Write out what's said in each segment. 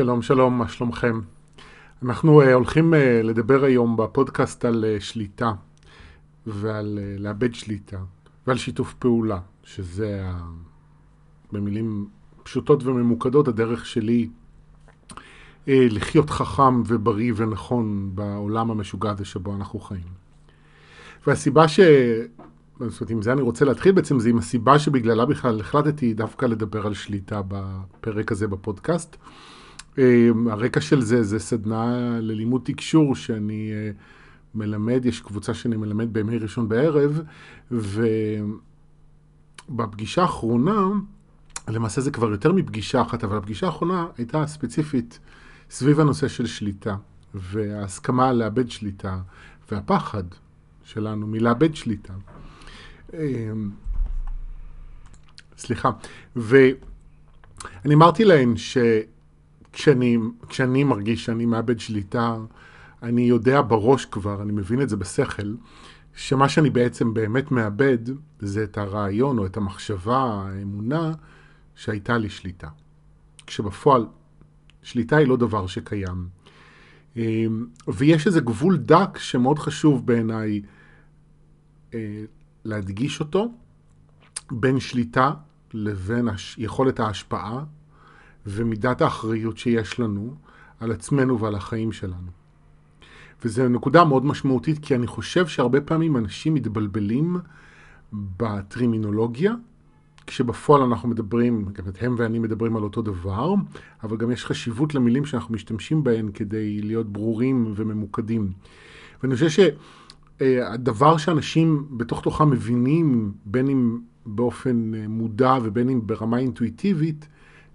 שלום, שלום, מה שלומכם? אנחנו uh, הולכים uh, לדבר היום בפודקאסט על uh, שליטה ועל uh, לאבד שליטה ועל שיתוף פעולה, שזה ה... במילים פשוטות וממוקדות הדרך שלי uh, לחיות חכם ובריא ונכון בעולם המשוגע הזה שבו אנחנו חיים. והסיבה ש... זאת אומרת, עם זה אני רוצה להתחיל בעצם, זה עם הסיבה שבגללה בכלל החלטתי דווקא לדבר על שליטה בפרק הזה בפודקאסט. אמ, הרקע של זה זה סדנה ללימוד תקשור שאני אה, מלמד, יש קבוצה שאני מלמד בימי ראשון בערב, ובפגישה האחרונה, למעשה זה כבר יותר מפגישה אחת, אבל הפגישה האחרונה הייתה ספציפית סביב הנושא של שליטה, וההסכמה לאבד שליטה, והפחד שלנו מלאבד שליטה. אמ, סליחה, ואני אמרתי להן שכשאני מרגיש שאני מאבד שליטה, אני יודע בראש כבר, אני מבין את זה בשכל, שמה שאני בעצם באמת מאבד זה את הרעיון או את המחשבה, האמונה, שהייתה לי שליטה. כשבפועל שליטה היא לא דבר שקיים. אמ, ויש איזה גבול דק שמאוד חשוב בעיניי אה, להדגיש אותו בין שליטה לבין יכולת ההשפעה ומידת האחריות שיש לנו על עצמנו ועל החיים שלנו. וזו נקודה מאוד משמעותית, כי אני חושב שהרבה פעמים אנשים מתבלבלים בטרימינולוגיה, כשבפועל אנחנו מדברים, גם הם ואני מדברים על אותו דבר, אבל גם יש חשיבות למילים שאנחנו משתמשים בהן כדי להיות ברורים וממוקדים. ואני חושב ש... אה, הדבר שאנשים בתוך תוכם מבינים, בין אם באופן מודע ובין אם ברמה אינטואיטיבית,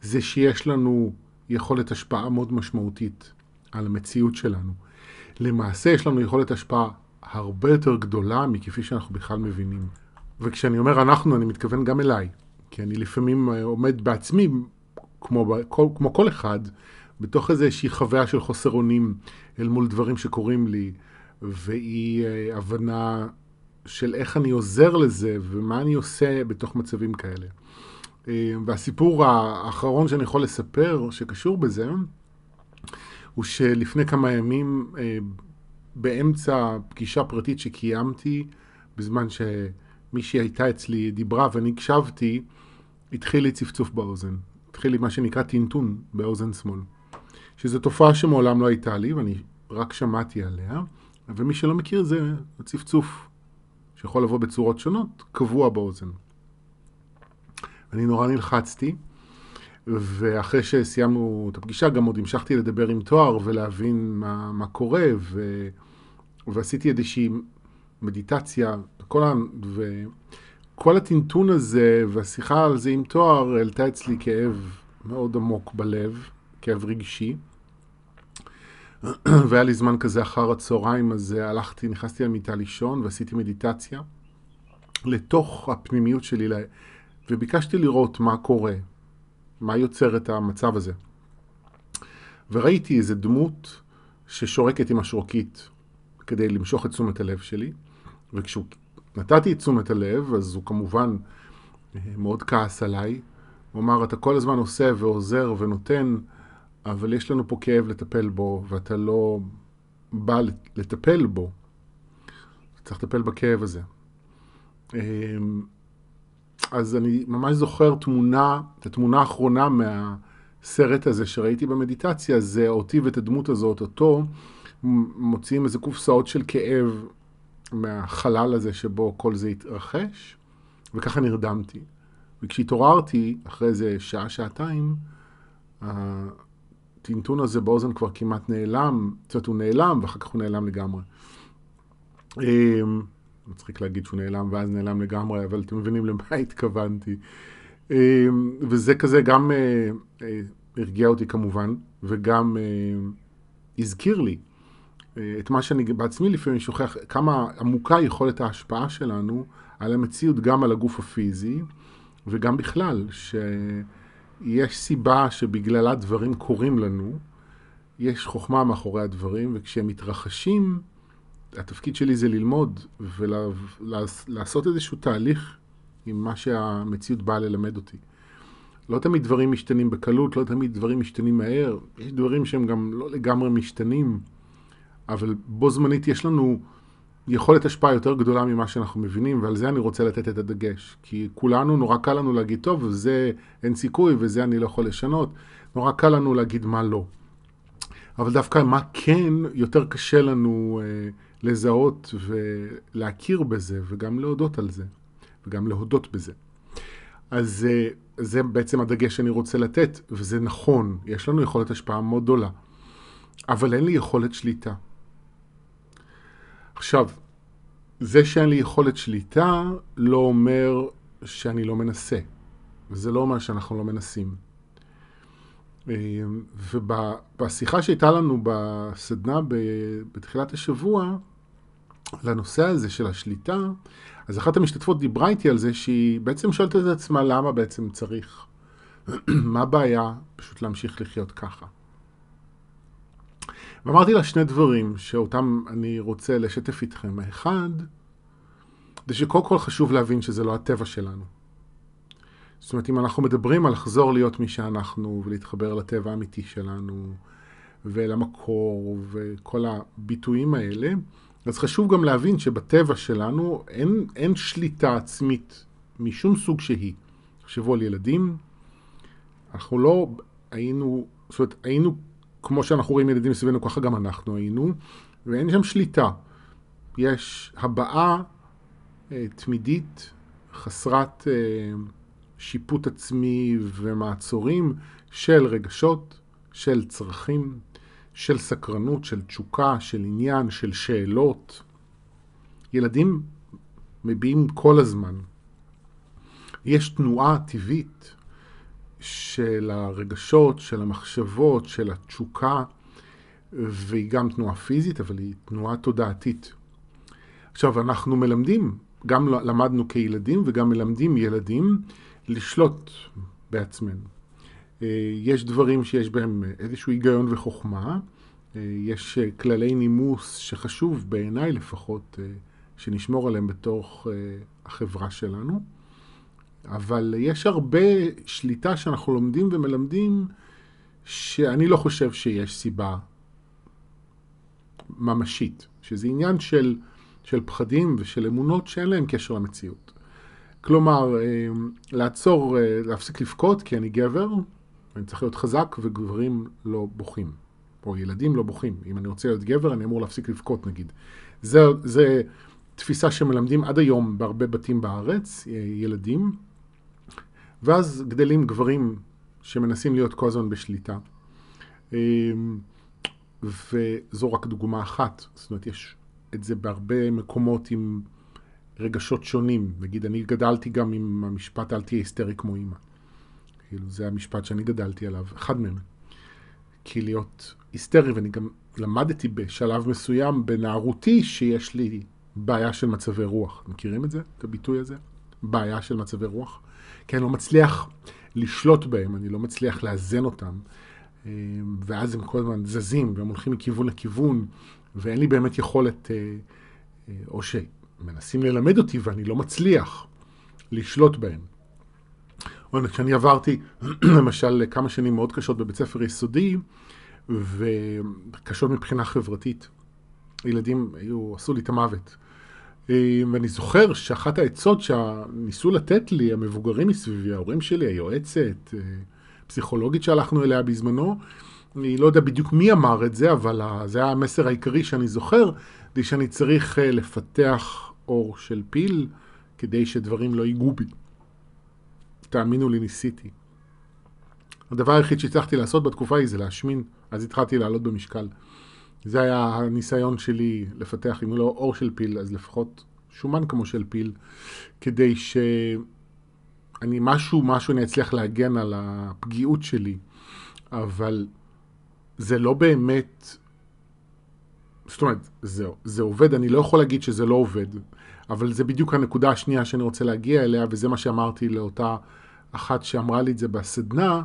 זה שיש לנו יכולת השפעה מאוד משמעותית על המציאות שלנו. למעשה יש לנו יכולת השפעה הרבה יותר גדולה מכפי שאנחנו בכלל מבינים. וכשאני אומר אנחנו, אני מתכוון גם אליי. כי אני לפעמים אה, עומד בעצמי, כמו, כמו כל אחד, בתוך איזושהי חוויה של חוסר אונים אל מול דברים שקורים לי, ואי אה, הבנה של איך אני עוזר לזה ומה אני עושה בתוך מצבים כאלה. אה, והסיפור האחרון שאני יכול לספר שקשור בזה, הוא שלפני כמה ימים, אה, באמצע פגישה פרטית שקיימתי, בזמן שמישהי הייתה אצלי, דיברה ואני הקשבתי, התחיל לי צפצוף באוזן. התחיל לי מה שנקרא טינטון באוזן שמאל. שזו תופעה שמעולם לא הייתה לי, ואני רק שמעתי עליה. ומי שלא מכיר זה צפצוף, שיכול לבוא בצורות שונות, קבוע באוזן. אני נורא נלחצתי, ואחרי שסיימנו את הפגישה גם עוד המשכתי לדבר עם תואר ולהבין מה, מה קורה, ו... ועשיתי איזושהי מדיטציה, וכל, ה... וכל הטינטון הזה והשיחה על זה עם תואר העלתה אצלי כאב מאוד עמוק בלב, כאב רגשי. והיה לי זמן כזה אחר הצהריים, אז הלכתי, נכנסתי למיטה לישון ועשיתי מדיטציה לתוך הפנימיות שלי, וביקשתי לראות מה קורה, מה יוצר את המצב הזה. וראיתי איזה דמות ששורקת עם השרוקית כדי למשוך את תשומת הלב שלי, וכשהוא נתתי את תשומת הלב, אז הוא כמובן אה, מאוד כעס עליי. הוא אמר, אתה כל הזמן עושה ועוזר ונותן, אבל יש לנו פה כאב לטפל בו, ואתה לא בא לטפל בו. צריך לטפל בכאב הזה. אמ, אז אני ממש זוכר תמונה, את התמונה האחרונה מהסרט הזה שראיתי במדיטציה, זה אותי ואת הדמות הזאת, אותו, מוציאים איזה קופסאות של כאב מהחלל הזה שבו כל זה התרחש, וככה נרדמתי. וכשהתעוררתי, אחרי איזה שעה, שעתיים, הטינטון הזה באוזן כבר כמעט נעלם, זאת אומרת הוא נעלם ואחר כך הוא נעלם לגמרי. מצחיק להגיד שהוא נעלם ואז נעלם לגמרי, אבל אתם מבינים למה התכוונתי. אמ, וזה כזה גם אה, אה, הרגיע אותי כמובן, וגם אה, הזכיר לי את מה שאני בעצמי לפעמים שוכח, כמה עמוקה יכולת ההשפעה שלנו על המציאות, גם על הגוף הפיזי וגם בכלל, ש... יש סיבה שבגללה דברים קורים לנו, יש חוכמה מאחורי הדברים, וכשהם מתרחשים, התפקיד שלי זה ללמוד ולעשות איזשהו תהליך עם מה שהמציאות באה ללמד אותי. לא תמיד דברים משתנים בקלות, לא תמיד דברים משתנים מהר, יש דברים שהם גם לא לגמרי משתנים, אבל בו זמנית יש לנו יכולת השפעה יותר גדולה ממה שאנחנו מבינים, ועל זה אני רוצה לתת את הדגש. כי כולנו, נורא קל לנו להגיד, טוב, זה אין סיכוי וזה אני לא יכול לשנות, נורא קל לנו להגיד מה לא. אבל דווקא מה כן, יותר קשה לנו אה, לזהות ולהכיר בזה, וגם להודות על זה, וגם להודות בזה. אז אה, זה בעצם הדגש שאני רוצה לתת, וזה נכון, יש לנו יכולת השפעה מאוד גדולה, אבל אין לי יכולת שליטה. עכשיו, זה שאין לי יכולת שליטה לא אומר שאני לא מנסה, וזה לא אומר שאנחנו לא מנסים. ובשיחה שהייתה לנו בסדנה בתחילת השבוע, לנושא הזה של השליטה, אז אחת המשתתפות דיברה איתי על זה שהיא בעצם שואלת את עצמה למה בעצם צריך. מה הבעיה פשוט להמשיך לחיות ככה? ואמרתי לה שני דברים שאותם אני רוצה לשתף איתכם. האחד, זה שקודם כל חשוב להבין שזה לא הטבע שלנו. זאת אומרת, אם אנחנו מדברים על לחזור להיות מי שאנחנו ולהתחבר לטבע האמיתי שלנו ולמקור וכל הביטויים האלה, אז חשוב גם להבין שבטבע שלנו אין, אין שליטה עצמית משום סוג שהיא. תחשבו על ילדים, אנחנו לא היינו, זאת אומרת, היינו כמו שאנחנו רואים ילדים מסביבנו, ככה גם אנחנו היינו, ואין שם שליטה. יש הבעה אה, תמידית, חסרת אה, שיפוט עצמי ומעצורים של רגשות, של צרכים, של סקרנות, של תשוקה, של עניין, של שאלות. ילדים מביעים כל הזמן. יש תנועה טבעית של הרגשות, של המחשבות, של התשוקה, והיא גם תנועה פיזית, אבל היא תנועה תודעתית. עכשיו, אנחנו מלמדים, גם למדנו כילדים וגם מלמדים ילדים לשלוט בעצמנו. אה, יש דברים שיש בהם איזשהו היגיון וחוכמה, אה, יש אה, כללי נימוס שחשוב בעיניי לפחות שנשמור עליהם בתוך החברה שלנו. אבל יש הרבה שליטה שאנחנו לומדים ומלמדים שאני לא חושב שיש סיבה ממשית, שזה עניין של, של פחדים ושל אמונות שאין להם קשר למציאות. כלומר, לעצור, להפסיק לבכות כי אני גבר, אני צריך להיות חזק וגברים לא בוכים, או ילדים לא בוכים. אם אני רוצה להיות גבר, אני אמור להפסיק לבכות נגיד. זה, זה תפיסה שמלמדים עד היום בהרבה בתים בארץ, אה, ילדים, ואז גדלים גברים שמנסים להיות כל הזמן בשליטה. אמ, וזו רק דוגמה אחת, זאת אומרת, יש את זה בהרבה מקומות עם רגשות שונים. נגיד, אני גדלתי גם עם המשפט אל תהיה היסטרי כמו אימא. כאילו, זה המשפט שאני גדלתי עליו, אחד מהם. כי להיות היסטרי, ואני גם למדתי בשלב מסוים בנערותי שיש לי בעיה של מצבי רוח. מכירים את זה? את הביטוי הזה? בעיה של מצבי רוח? כי אני לא מצליח לשלוט בהם, אני לא מצליח לאזן אותם, אה, ואז הם כל הזמן זזים והם הולכים מכיוון לכיוון, ואין לי באמת יכולת, אה, אה, או שמנסים ללמד אותי ואני לא מצליח לשלוט בהם. כשאני עברתי למשל כמה שנים מאוד קשות בבית ספר יסודי, וקשות מבחינה חברתית. ילדים היו, עשו לי את המוות. אה, ואני זוכר שאחת העצות שניסו לתת לי המבוגרים מסביבי, ההורים שלי, היועצת, אה, פסיכולוגית שהלכנו אליה בזמנו, אני לא יודע בדיוק מי אמר את זה, אבל זה היה המסר העיקרי שאני זוכר, זה שאני צריך אה, לפתח אור של פיל כדי שדברים לא ייגעו בי. תאמינו לי, ניסיתי. הדבר היחיד שהצלחתי לעשות בתקופה היא זה להשמין, אז התחלתי לעלות במשקל. זה היה הניסיון שלי לפתח, אם לא אור של פיל, אז לפחות שומן כמו של פיל, כדי שאני משהו, משהו אני אצליח להגן על הפגיעות שלי, אבל זה לא באמת, זאת אומרת, זה, זה עובד, אני לא יכול להגיד שזה לא עובד, אבל זה בדיוק הנקודה השנייה שאני רוצה להגיע אליה, וזה מה שאמרתי לאותה אחת שאמרה לי את זה בסדנה,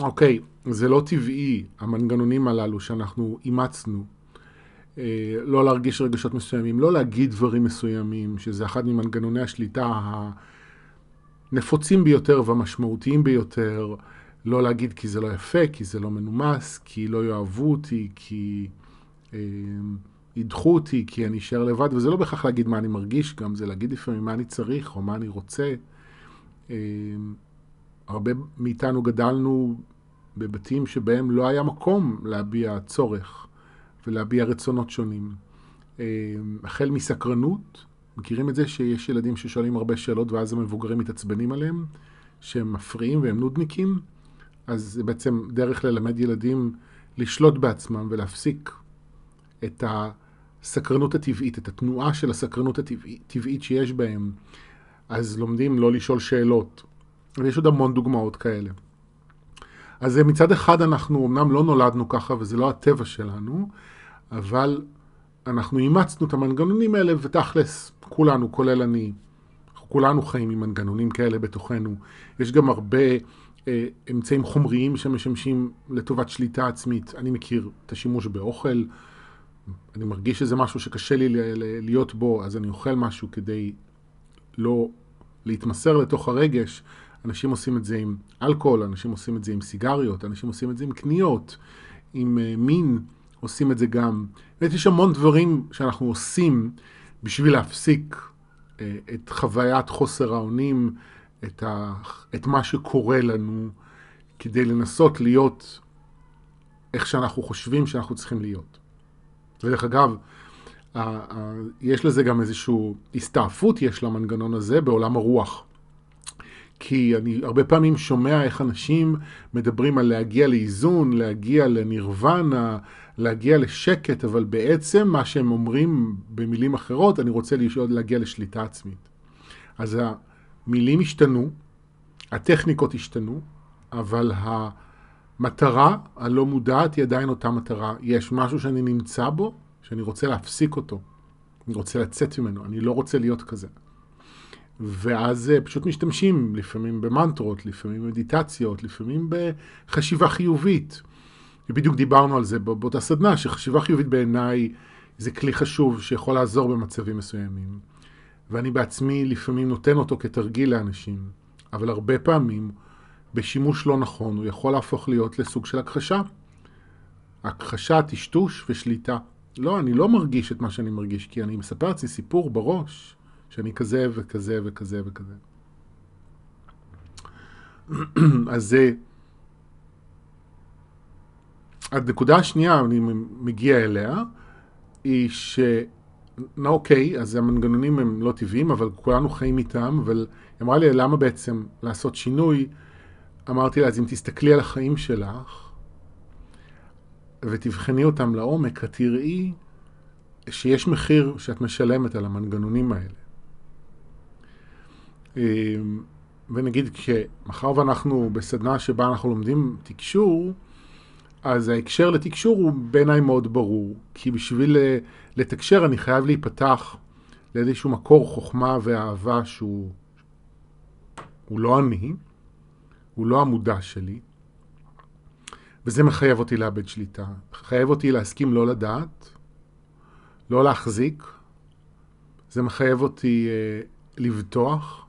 אוקיי, זה לא טבעי, המנגנונים הללו שאנחנו אימצנו. אה, לא להרגיש רגשות מסוימים, לא להגיד דברים מסוימים, שזה אחד ממנגנוני השליטה הנפוצים ביותר והמשמעותיים ביותר, לא להגיד כי זה לא יפה, כי זה לא מנומס, כי לא יאהבו אותי, כי אה, ידחו אותי, כי אני אשאר לבד, וזה לא בהכרח להגיד מה אני מרגיש, גם זה להגיד לפעמים מה אני צריך או מה אני רוצה. אה, הרבה מאיתנו גדלנו בבתים שבהם לא היה מקום להביע צורך ולהביע רצונות שונים. אה, החל מסקרנות, מכירים את זה שיש ילדים ששואלים הרבה שאלות ואז המבוגרים מתעצבנים עליהם, שהם מפריעים והם נודניקים, אז זה בעצם דרך ללמד ילדים לשלוט בעצמם ולהפסיק את הסקרנות הטבעית, את התנועה של הסקרנות הטבעית שיש בהם. אז לומדים לא לשאול שאלות. ויש עוד המון דוגמאות כאלה. אז מצד אחד אנחנו אמנם לא נולדנו ככה וזה לא הטבע שלנו, אבל אנחנו אימצנו את המנגנונים האלה ותכלס כולנו, כולל אני, כולנו חיים עם מנגנונים כאלה בתוכנו. יש גם הרבה אה, אמצעים חומריים שמשמשים לטובת שליטה עצמית. אני מכיר את השימוש באוכל, אני מרגיש שזה משהו שקשה לי להיות בו, אז אני אוכל משהו כדי לא להתמסר לתוך הרגש. אנשים עושים את זה עם אלכוהול, אנשים עושים את זה עם סיגריות, אנשים עושים את זה עם קניות, עם uh, מין, עושים את זה גם. באמת יש המון דברים שאנחנו עושים בשביל להפסיק uh, את חוויית חוסר האונים, את, ה, את מה שקורה לנו, כדי לנסות להיות איך שאנחנו חושבים שאנחנו צריכים להיות. ודרך אגב, יש לזה גם איזושהי הסתעפות, יש למנגנון הזה בעולם הרוח. כי אני הרבה פעמים שומע איך אנשים מדברים על להגיע לאיזון, להגיע לנירוונה, להגיע לשקט, אבל בעצם מה שהם אומרים במילים אחרות, אני רוצה לשאול להגיע לשליטה עצמית. אז המילים השתנו, הטכניקות השתנו, אבל המטרה הלא מודעת היא עדיין אותה מטרה. יש משהו שאני נמצא בו, שאני רוצה להפסיק אותו. אני רוצה לצאת ממנו, אני לא רוצה להיות כזה. ואז אה, פשוט משתמשים לפעמים במנטרות, לפעמים במדיטציות, לפעמים בחשיבה חיובית. ובדיוק דיברנו על זה באותה סדנה, שחשיבה חיובית בעיניי זה כלי חשוב שיכול לעזור במצבים מסוימים. ואני בעצמי לפעמים נותן אותו כתרגיל לאנשים, אבל הרבה פעמים בשימוש לא נכון הוא יכול להפוך להיות לסוג של הכחשה. הכחשה, טשטוש ושליטה. לא, אני לא מרגיש את מה שאני מרגיש, כי אני מספר לעצמי סיפור בראש. שאני כזה וכזה וכזה וכזה. אז זה... הנקודה השנייה, אני מגיע אליה, היא ש... אוקיי, אז המנגנונים הם לא טבעיים, אבל כולנו חיים איתם, אבל היא אמרה לי, למה בעצם לעשות שינוי? אמרתי לה, אז אם תסתכלי על החיים שלך, ותבחני אותם לעומק, את תראי שיש מחיר שאת משלמת על המנגנונים האלה. אמ, ונגיד שמאחר ואנחנו בסדנה שבה אנחנו לומדים תקשור, אז ההקשר לתקשור הוא בעיניי מאוד ברור, כי בשביל לתקשר אני חייב להיפתח לאיזשהו מקור חוכמה ואהבה שהוא הוא לא אני, הוא לא המודע שלי, וזה מחייב אותי לאבד שליטה. מחייב אותי להסכים לא לדעת, לא להחזיק, זה מחייב אותי אה, לבטוח,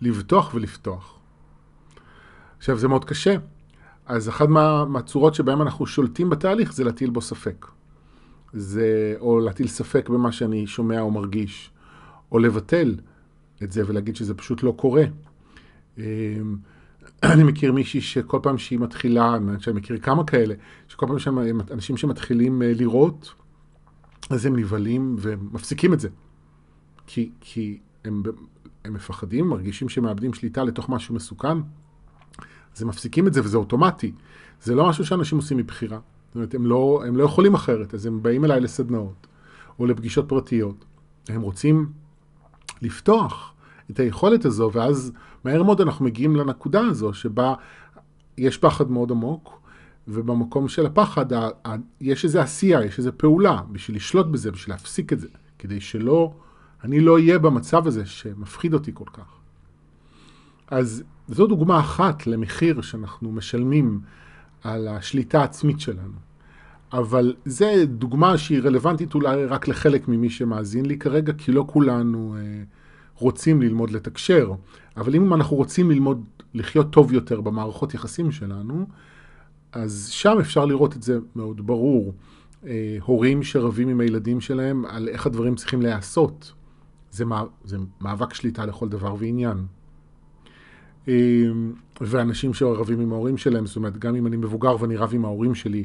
לבטוח ולפתוח. עכשיו, זה מאוד קשה. אז אחת מה, מהצורות שבהן אנחנו שולטים בתהליך זה להטיל בו ספק. זה, או להטיל ספק במה שאני שומע או מרגיש, או לבטל את זה ולהגיד שזה פשוט לא קורה. אמ, אני מכיר מישהי שכל פעם שהיא מתחילה, אני מכיר כמה כאלה, שכל פעם שהם אנשים שמתחילים אה, לראות, אז הם נבהלים ומפסיקים את זה. כי, כי הם הם מפחדים, מרגישים שמאבדים שליטה לתוך משהו מסוכן, אז הם מפסיקים את זה וזה אוטומטי. זה לא משהו שאנשים עושים מבחירה. זאת אומרת, הם לא, הם לא יכולים אחרת, אז הם באים אליי לסדנאות או לפגישות פרטיות. הם רוצים לפתוח את היכולת הזו, ואז מהר מאוד אנחנו מגיעים לנקודה הזו שבה יש פחד מאוד עמוק, ובמקום של הפחד יש איזו עשייה, יש איזו פעולה בשביל לשלוט בזה, בשביל להפסיק את זה, כדי שלא... אני לא אהיה במצב הזה שמפחיד אותי כל כך. אז זו דוגמה אחת למחיר שאנחנו משלמים על השליטה העצמית שלנו. אבל זו דוגמה שהיא רלוונטית אולי רק לחלק ממי שמאזין לי כרגע, כי לא כולנו אה, רוצים ללמוד לתקשר, אבל אם אנחנו רוצים ללמוד לחיות טוב יותר במערכות יחסים שלנו, אז שם אפשר לראות את זה מאוד ברור. אה, הורים שרבים עם הילדים שלהם על איך הדברים צריכים להיעשות. זה, זה מאבק שליטה לכל דבר ועניין. אה, ואנשים שרבים עם ההורים שלהם, זאת אומרת, גם אם אני מבוגר ואני רב עם ההורים שלי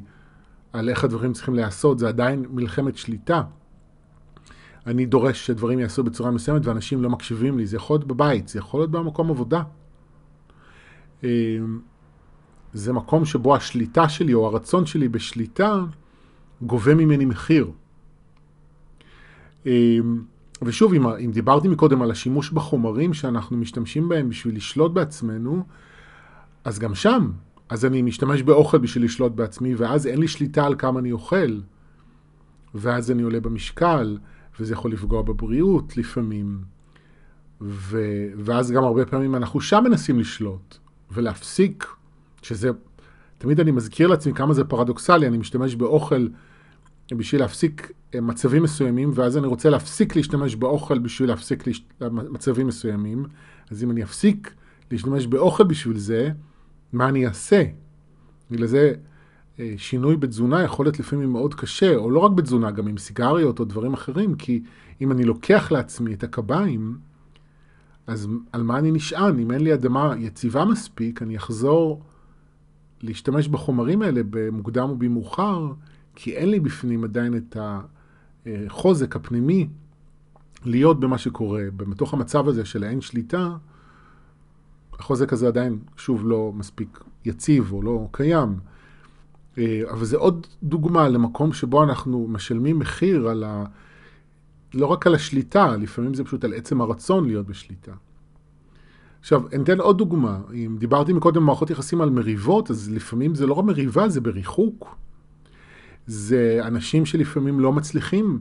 על איך הדברים צריכים להיעשות, זה עדיין מלחמת שליטה. אני דורש שדברים יעשו בצורה מסוימת ואנשים לא מקשיבים לי. זה יכול להיות בבית, זה יכול להיות במקום עבודה. אה, זה מקום שבו השליטה שלי או הרצון שלי בשליטה גובה ממני מחיר. אה, ושוב, אם, אם דיברתי מקודם על השימוש בחומרים שאנחנו משתמשים בהם בשביל לשלוט בעצמנו, אז גם שם, אז אני משתמש באוכל בשביל לשלוט בעצמי, ואז אין לי שליטה על כמה אני אוכל, ואז אני עולה במשקל, וזה יכול לפגוע בבריאות לפעמים. ו... ואז גם הרבה פעמים אנחנו שם מנסים לשלוט ולהפסיק, שזה, תמיד אני מזכיר לעצמי כמה זה פרדוקסלי, אני משתמש באוכל בשביל להפסיק אה, מצבים מסוימים, ואז אני רוצה להפסיק להשתמש באוכל בשביל להפסיק לש... מצבים מסוימים, אז אם אני אפסיק להשתמש באוכל בשביל זה, מה אני אעשה? בגלל זה שינוי בתזונה יכול להיות לפעמים מאוד קשה, או לא רק בתזונה, גם עם סיגריות או דברים אחרים, כי אם אני לוקח לעצמי את הקביים, אז על מה אני נשען? אם אין לי אדמה יציבה מספיק, אני אחזור להשתמש בחומרים האלה במוקדם או במאוחר, כי אין לי בפנים עדיין את החוזק הפנימי להיות במה שקורה. בתוך המצב הזה של האין שליטה, החוזק הזה עדיין, שוב, לא מספיק יציב או לא קיים. אה, אבל זה עוד דוגמה למקום שבו אנחנו משלמים מחיר על ה... לא רק על השליטה, לפעמים זה פשוט על עצם הרצון להיות בשליטה. עכשיו, אני אתן עוד דוגמה. אם דיברתי מקודם במערכות יחסים על מריבות, אז לפעמים זה לא רק מריבה, זה בריחוק. זה אנשים שלפעמים לא מצליחים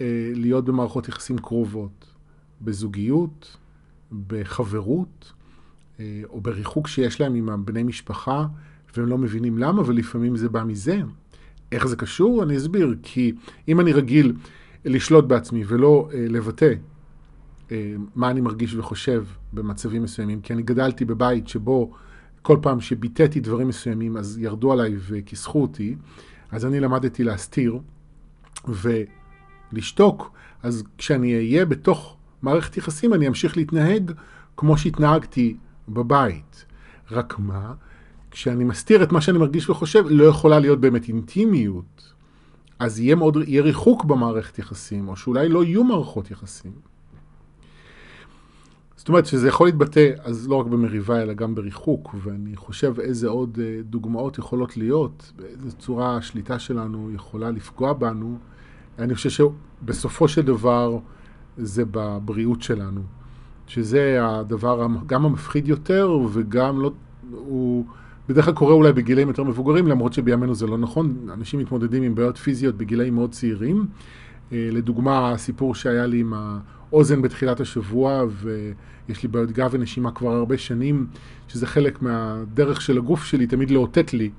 אה, להיות במערכות יחסים קרובות, בזוגיות, בחברות, אה, או בריחוק שיש להם עם בני משפחה. והם לא מבינים למה, ולפעמים זה בא מזה. איך זה קשור? אני אסביר. כי אם אני רגיל לשלוט בעצמי ולא אה, לבטא אה, מה אני מרגיש וחושב במצבים מסוימים, כי אני גדלתי בבית שבו כל פעם שביטאתי דברים מסוימים אז ירדו עליי וכיסחו אותי, אז אני למדתי להסתיר ולשתוק. אז כשאני אהיה בתוך מערכת יחסים אני אמשיך להתנהג כמו שהתנהגתי בבית. רק מה? כשאני מסתיר את מה שאני מרגיש וחושב, לא יכולה להיות באמת אינטימיות. אז יהיה מאוד, יהיה ריחוק במערכת יחסים, או שאולי לא יהיו מערכות יחסים. זאת אומרת שזה יכול להתבטא, אז לא רק במריבה, אלא גם בריחוק, ואני חושב איזה עוד אה, דוגמאות יכולות להיות, באיזה צורה השליטה שלנו יכולה לפגוע בנו. אני חושב שבסופו של דבר זה בבריאות שלנו, שזה הדבר גם המפחיד יותר וגם לא, הוא... בדרך כלל קורה אולי בגילאים יותר מבוגרים, למרות שבימינו זה לא נכון. אנשים מתמודדים עם בעיות פיזיות בגילאים מאוד צעירים. אה, לדוגמה, הסיפור שהיה לי עם האוזן בתחילת השבוע, ויש לי בעיות גב ונשימה כבר הרבה שנים, שזה חלק מהדרך של הגוף שלי תמיד לאותת לי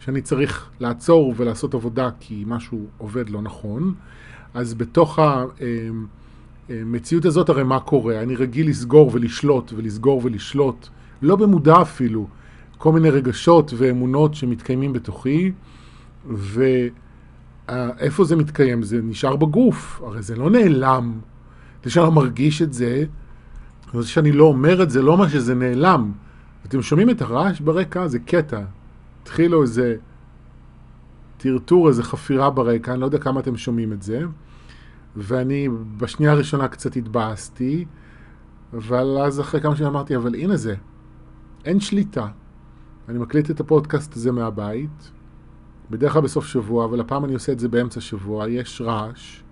שאני צריך לעצור ולעשות עבודה כי משהו עובד לא נכון. אז בתוך המציאות הזאת הרי מה קורה? אני רגיל לסגור ולשלוט ולסגור ולשלוט, לא במודע אפילו. כל מיני רגשות ואמונות שמתקיימים בתוכי, ואיפה זה מתקיים? זה נשאר בגוף, הרי זה לא נעלם. זה שאני לא מרגיש את זה, זה שאני לא אומר את זה, לא מה שזה נעלם. אתם שומעים את הרעש ברקע? זה קטע. התחילו איזה טרטור, איזה חפירה ברקע, אני לא יודע כמה אתם שומעים את זה. ואני בשנייה הראשונה קצת התבאסתי, אבל אז אחרי כמה שנים אמרתי, אבל הנה זה, אין שליטה. אני מקליט את הפודקאסט הזה מהבית, בדרך כלל בסוף שבוע, אבל הפעם אני עושה את זה באמצע שבוע, יש רעש,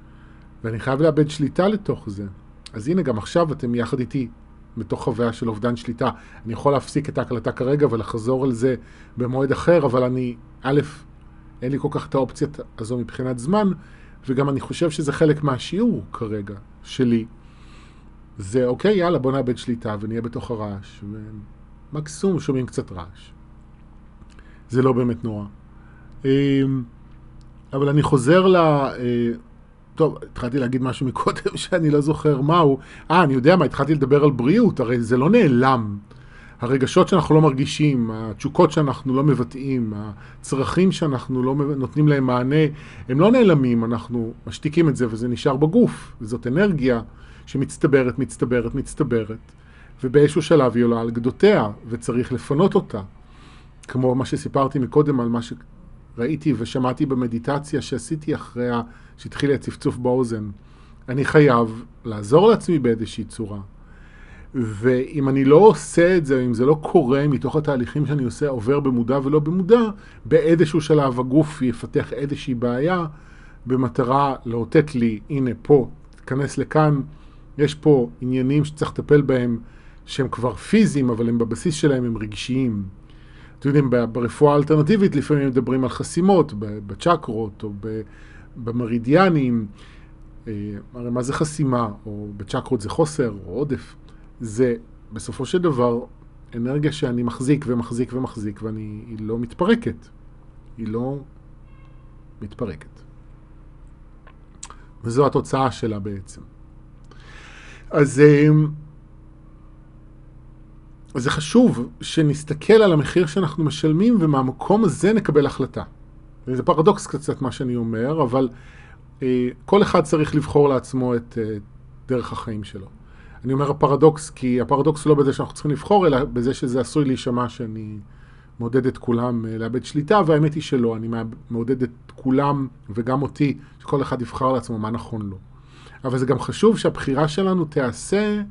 ואני חייב לאבד שליטה לתוך זה. אז הנה, גם עכשיו אתם יחד איתי, בתוך חוויה של אובדן שליטה. אני יכול להפסיק את ההקלטה כרגע ולחזור על זה במועד אחר, אבל אני, א', אין לי כל כך את האופציה הזו מבחינת זמן, וגם אני חושב שזה חלק מהשיעור כרגע, שלי. זה אוקיי, יאללה, בוא נאבד שליטה ונהיה בתוך הרעש, ומקסימום שומעים קצת רעש. זה לא באמת נורא. אמ, אבל אני חוזר טוב, התחלתי להגיד משהו מקודם שאני לא זוכר מהו. אה, אני יודע מה, התחלתי לדבר על בריאות, הרי זה לא נעלם. הרגשות שאנחנו לא מרגישים, התשוקות שאנחנו לא מבטאים, הצרכים שאנחנו לא נותנים להם מענה, הם לא נעלמים, אנחנו משתיקים את זה וזה נשאר בגוף. זאת אנרגיה שמצטברת, מצטברת, מצטברת, ובאיזשהו שלב היא עולה על גדותיה, וצריך לפנות אותה. כמו מה שסיפרתי מקודם על מה שראיתי ושמעתי במדיטציה שעשיתי אחרי שהתחיל הצפצוף באוזן. אני חייב לעזור לעצמי באיזושהי צורה. ואם אני לא עושה את זה, אם זה לא קורה מתוך התהליכים שאני עושה, עובר במודע ולא במודע, באיזשהו שלב הגוף יפתח איזושהי בעיה במטרה לאותת לי, הנה פה, תיכנס לכאן, יש פה עניינים שצריך לטפל בהם שהם כבר פיזיים, אבל הם בבסיס שלהם הם רגשיים. אתם יודעים, ברפואה האלטרנטיבית לפעמים מדברים על חסימות, בצ'קרות או במרידיאנים. אה, הרי מה זה חסימה, או בצ'קרות זה חוסר או עודף. זה בסופו של דבר אנרגיה שאני מחזיק ומחזיק ומחזיק והיא לא מתפרקת. היא לא מתפרקת. וזו התוצאה שלה בעצם. אז אה, זה חשוב שנסתכל על המחיר שאנחנו משלמים ומהמקום הזה נקבל החלטה. זה פרדוקס קצת מה שאני אומר, אבל אה, כל אחד צריך לבחור לעצמו את אה, דרך החיים שלו. אני אומר הפרדוקס, כי הפרדוקס הוא לא בזה שאנחנו צריכים לבחור, אלא בזה שזה עשוי להישמע שאני מעודד את כולם אה, לאבד שליטה, והאמת היא שלא, אני מעודד את כולם וגם אותי, שכל אחד יבחר לעצמו מה נכון לו. אבל זה גם חשוב שהבחירה שלנו תיעשה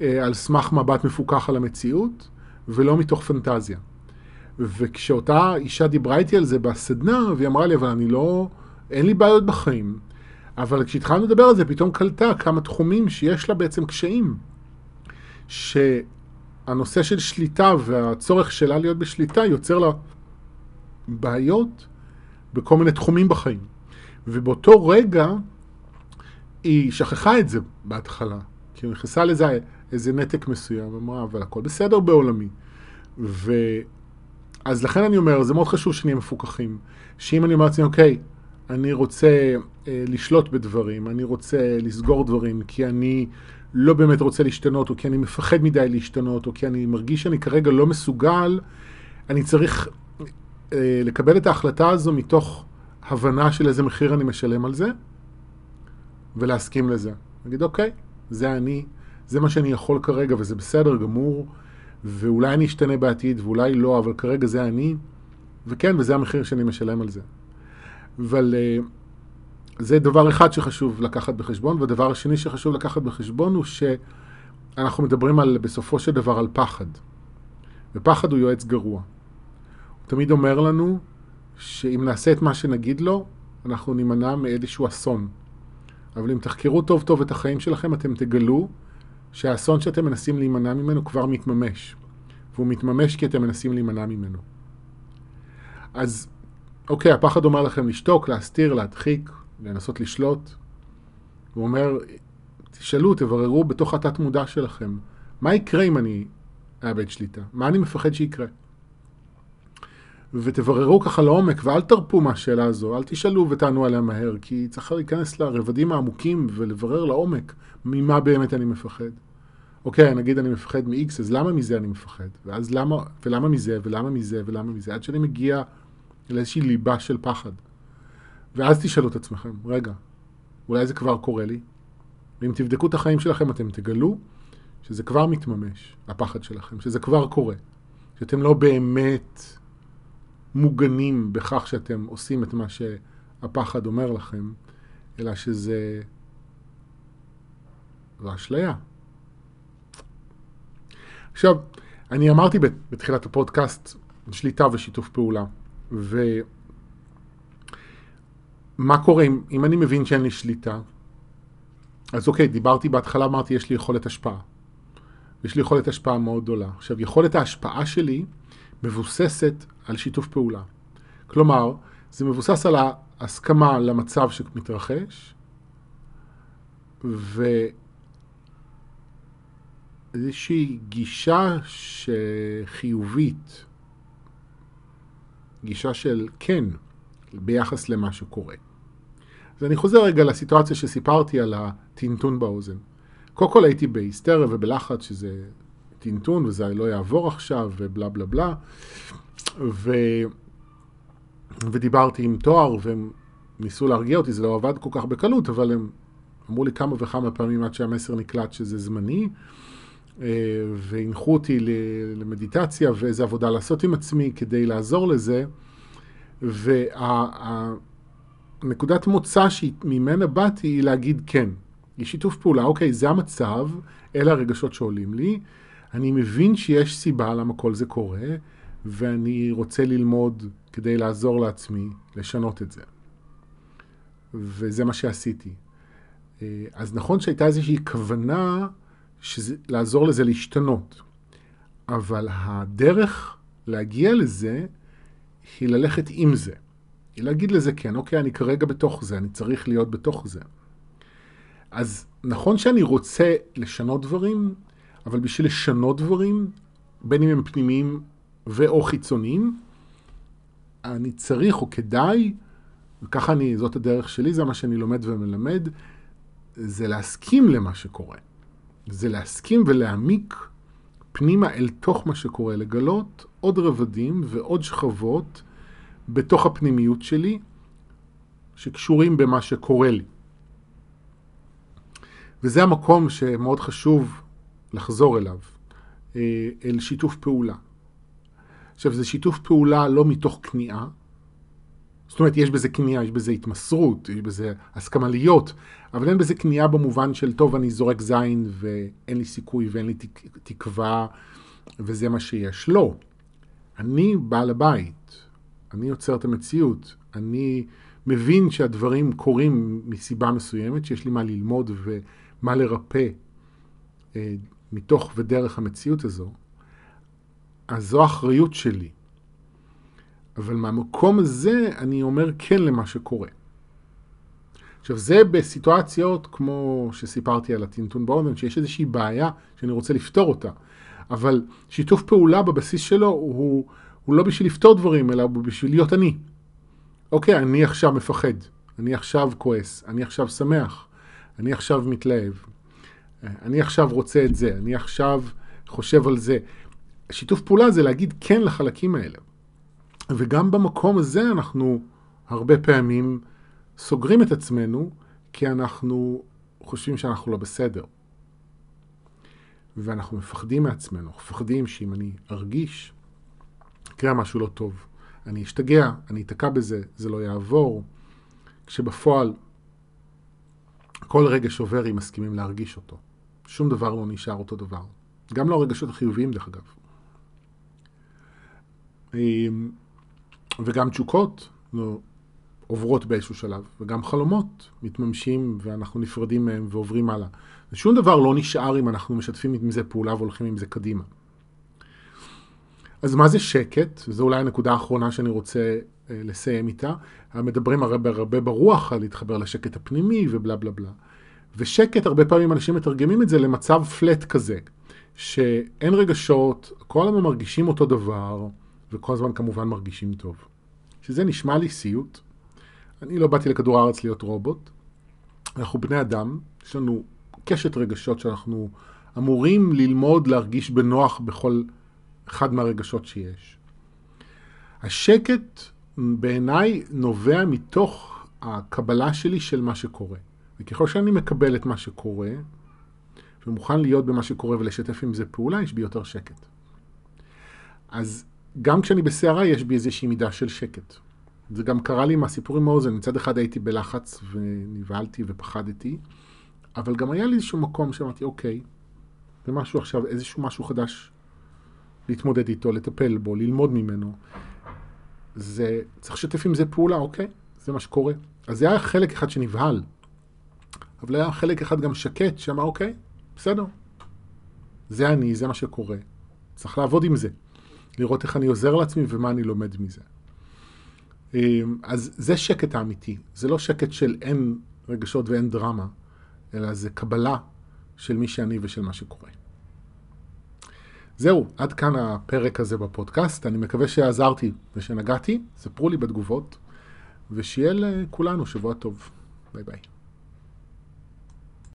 על סמך מבט מפוקח על המציאות, ולא מתוך פנטזיה. וכשאותה אישה דיברה איתי על זה בסדנה, והיא אמרה לי, אבל אני לא, אין לי בעיות בחיים. אבל כשהתחלנו לדבר על זה, פתאום קלטה כמה תחומים שיש לה בעצם קשיים. שהנושא של שליטה והצורך שלה להיות בשליטה יוצר לה בעיות בכל מיני תחומים בחיים. ובאותו רגע היא שכחה את זה בהתחלה. כי היא נכנסה לזה איזה נתק מסוים, אמרה, אבל הכל בסדר בעולמי. ו... אז לכן אני אומר, זה מאוד חשוב שנהיה מפוקחים. שאם אני אומר לעצמי, אוקיי, אני רוצה אה, לשלוט בדברים, אני רוצה לסגור דברים, כי אני לא באמת רוצה להשתנות, או כי אני מפחד מדי להשתנות, או כי אני מרגיש שאני כרגע לא מסוגל, אני צריך אה, לקבל את ההחלטה הזו מתוך הבנה של איזה מחיר אני משלם על זה, ולהסכים לזה. נגיד, אוקיי, זה אני, זה מה שאני יכול כרגע, וזה בסדר גמור, ואולי אני אשתנה בעתיד, ואולי לא, אבל כרגע זה אני, וכן, וזה המחיר שאני משלם על זה. אבל uh, זה דבר אחד שחשוב לקחת בחשבון, והדבר השני שחשוב לקחת בחשבון הוא שאנחנו מדברים על, בסופו של דבר על פחד. ופחד הוא יועץ גרוע. הוא תמיד אומר לנו שאם נעשה את מה שנגיד לו, אנחנו נימנע מאיזשהו אסון. אבל אם תחקרו טוב טוב את החיים שלכם, אתם תגלו שהאסון שאתם מנסים להימנע ממנו כבר מתממש. והוא מתממש כי אתם מנסים להימנע ממנו. אז אוקיי, הפחד אומר לכם לשתוק, להסתיר, להדחיק, לנסות לשלוט. הוא אומר, תשאלו, תבררו בתוך התת מודע שלכם, מה יקרה אם אני אאבד שליטה? מה אני מפחד שיקרה? ותבררו ככה לעומק, ואל תרפו מהשאלה הזו, אל תשאלו ותענו עליה מהר, כי צריך להיכנס לרבדים העמוקים ולברר לעומק ממה באמת אני מפחד. אוקיי, נגיד אני מפחד מ-X, אז למה מזה אני מפחד? ואז למה, ולמה מזה, ולמה מזה, ולמה מזה, עד שאני מגיע לאיזושהי ליבה של פחד. ואז תשאלו את עצמכם, רגע, אולי זה כבר קורה לי? ואם תבדקו את החיים שלכם, אתם תגלו שזה כבר מתממש, הפחד שלכם, שזה כבר קורה. שאתם לא באמת מוגנים בכך שאתם עושים את מה שהפחד אומר לכם, אלא שזה... זו אשליה. עכשיו, אני אמרתי בתחילת הפודקאסט שליטה ושיתוף פעולה. ומה קורה אם, אם אני מבין שאין לי שליטה? אז אוקיי, דיברתי בהתחלה, אמרתי, יש לי יכולת השפעה. יש לי יכולת השפעה מאוד גדולה. עכשיו, יכולת ההשפעה שלי מבוססת על שיתוף פעולה. כלומר, זה מבוסס על ההסכמה למצב שמתרחש, ואיזושהי גישה שחיובית גישה של כן ביחס למה שקורה. אז אני חוזר רגע לסיטואציה שסיפרתי על הטינטון באוזן. קודם כל הייתי בהיסטריה ובלחץ שזה טינטון וזה לא יעבור עכשיו ובלה בלה בלה. ו... ודיברתי עם תואר והם ניסו להרגיע אותי, זה לא עבד כל כך בקלות, אבל הם אמרו לי כמה וכמה פעמים עד שהמסר נקלט שזה זמני, אה, והנחו אותי למדיטציה ואיזה עבודה לעשות עם עצמי כדי לעזור לזה. והנקודת מוצא שממנה באתי היא להגיד כן. היא שיתוף פעולה, אוקיי, זה המצב, אלה הרגשות שעולים לי, אני מבין שיש סיבה למה כל זה קורה, ואני רוצה ללמוד כדי לעזור לעצמי לשנות את זה. וזה מה שעשיתי. אה, אז נכון שהייתה איזושהי כוונה שזה, לעזור לזה להשתנות, אבל הדרך להגיע לזה היא ללכת עם זה. היא להגיד לזה, כן, אוקיי, אני כרגע בתוך זה, אני צריך להיות בתוך זה. אז נכון שאני רוצה לשנות דברים, אבל בשביל לשנות דברים, בין אם הם פנימיים ו/או חיצוניים, אני צריך או כדאי, וככה אני, זאת הדרך שלי, זה מה שאני לומד ומלמד, זה להסכים למה שקורה. זה להסכים ולהעמיק פנימה אל תוך מה שקורה, לגלות עוד רבדים ועוד שכבות בתוך הפנימיות שלי, שקשורים במה שקורה לי. וזה המקום שמאוד חשוב לחזור אליו, אה, אל שיתוף פעולה. עכשיו, זה שיתוף פעולה לא מתוך כניעה, זאת אומרת, יש בזה כניעה, יש בזה התמסרות, יש בזה הסכמה להיות, אבל אין בזה כניעה במובן של, טוב, אני זורק זין ואין לי סיכוי ואין לי תק, תקווה וזה מה שיש. לא. אני בעל הבית, אני יוצר את המציאות, אני מבין שהדברים קורים מסיבה מסוימת, שיש לי מה ללמוד ומה לרפא אה, מתוך ודרך המציאות הזו, אז זו האחריות שלי. אבל מהמקום הזה אני אומר כן למה שקורה. עכשיו זה בסיטואציות כמו שסיפרתי על הטינטון באוזן, שיש איזושהי בעיה שאני רוצה לפתור אותה. אבל שיתוף פעולה בבסיס שלו הוא, הוא לא בשביל לפתור דברים, אלא הוא בשביל להיות אני. אוקיי, אני עכשיו מפחד, אני עכשיו כועס, אני עכשיו שמח, אני עכשיו מתלהב, אני עכשיו רוצה את זה, אני עכשיו חושב על זה. שיתוף פעולה זה להגיד כן לחלקים האלה. וגם במקום הזה אנחנו הרבה פעמים סוגרים את עצמנו כי אנחנו חושבים שאנחנו לא בסדר. ואנחנו מפחדים מעצמנו, מפחדים שאם אני ארגיש, יקרה משהו לא טוב. אני אשתגע, אני אתקע בזה, זה לא יעבור. כשבפועל כל רגע שעובר אם מסכימים להרגיש אותו. שום דבר לא נשאר אותו דבר. גם לא הרגשות החיוביים דרך אגב. אמ, וגם תשוקות לא, עוברות באיזשהו שלב, וגם חלומות מתממשים ואנחנו נפרדים מהם ועוברים הלאה. ושום דבר לא נשאר אם אנחנו משתפים עם זה פעולה והולכים עם זה קדימה. אז מה זה שקט? וזו אולי הנקודה האחרונה שאני רוצה אה, לסיים איתה. מדברים הרבה הרבה ברוח על להתחבר לשקט הפנימי ובלה בלה בלה. ושקט, הרבה פעמים אנשים מתרגמים את זה למצב פלט כזה, שאין רגשות, כל הזמן מרגישים אותו דבר, וכל הזמן כמובן מרגישים טוב. שזה נשמע לי סיוט. אני לא באתי לכדור הארץ להיות רובוט. אנחנו בני אדם, יש לנו קשת רגשות שאנחנו אמורים ללמוד להרגיש בנוח בכל אחד מהרגשות שיש. השקט בעיניי נובע מתוך הקבלה שלי של מה שקורה. וככל שאני מקבל את מה שקורה, ומוכן להיות במה שקורה ולשתף עם זה פעולה, יש בי יותר שקט. אז גם כשאני בסערה יש בי איזושהי מידה של שקט. זה גם קרה לי עם הסיפור עם האוזן. מצד אחד הייתי בלחץ ונבהלתי ופחדתי, אבל גם היה לי איזשהו מקום שאמרתי, אוקיי, זה משהו עכשיו, איזשהו משהו חדש להתמודד איתו, לטפל בו, ללמוד ממנו. זה, צריך לשתף עם זה פעולה, אוקיי? זה מה שקורה. אז זה היה חלק אחד שנבהל, אבל היה חלק אחד גם שקט, שאמר, אוקיי, בסדר. זה אני, זה מה שקורה. צריך לעבוד עם זה. לראות איך אני עוזר לעצמי ומה אני לומד מזה. אמ, אז זה שקט האמיתי, זה לא שקט של אין רגשות ואין דרמה, אלא זה קבלה של מי שאני ושל מה שקורה. זהו, עד כאן הפרק הזה בפודקאסט, אני מקווה שעזרתי ושנגעתי, ספרו לי בתגובות, ושיהיה לכולנו שבוע טוב. ביי ביי.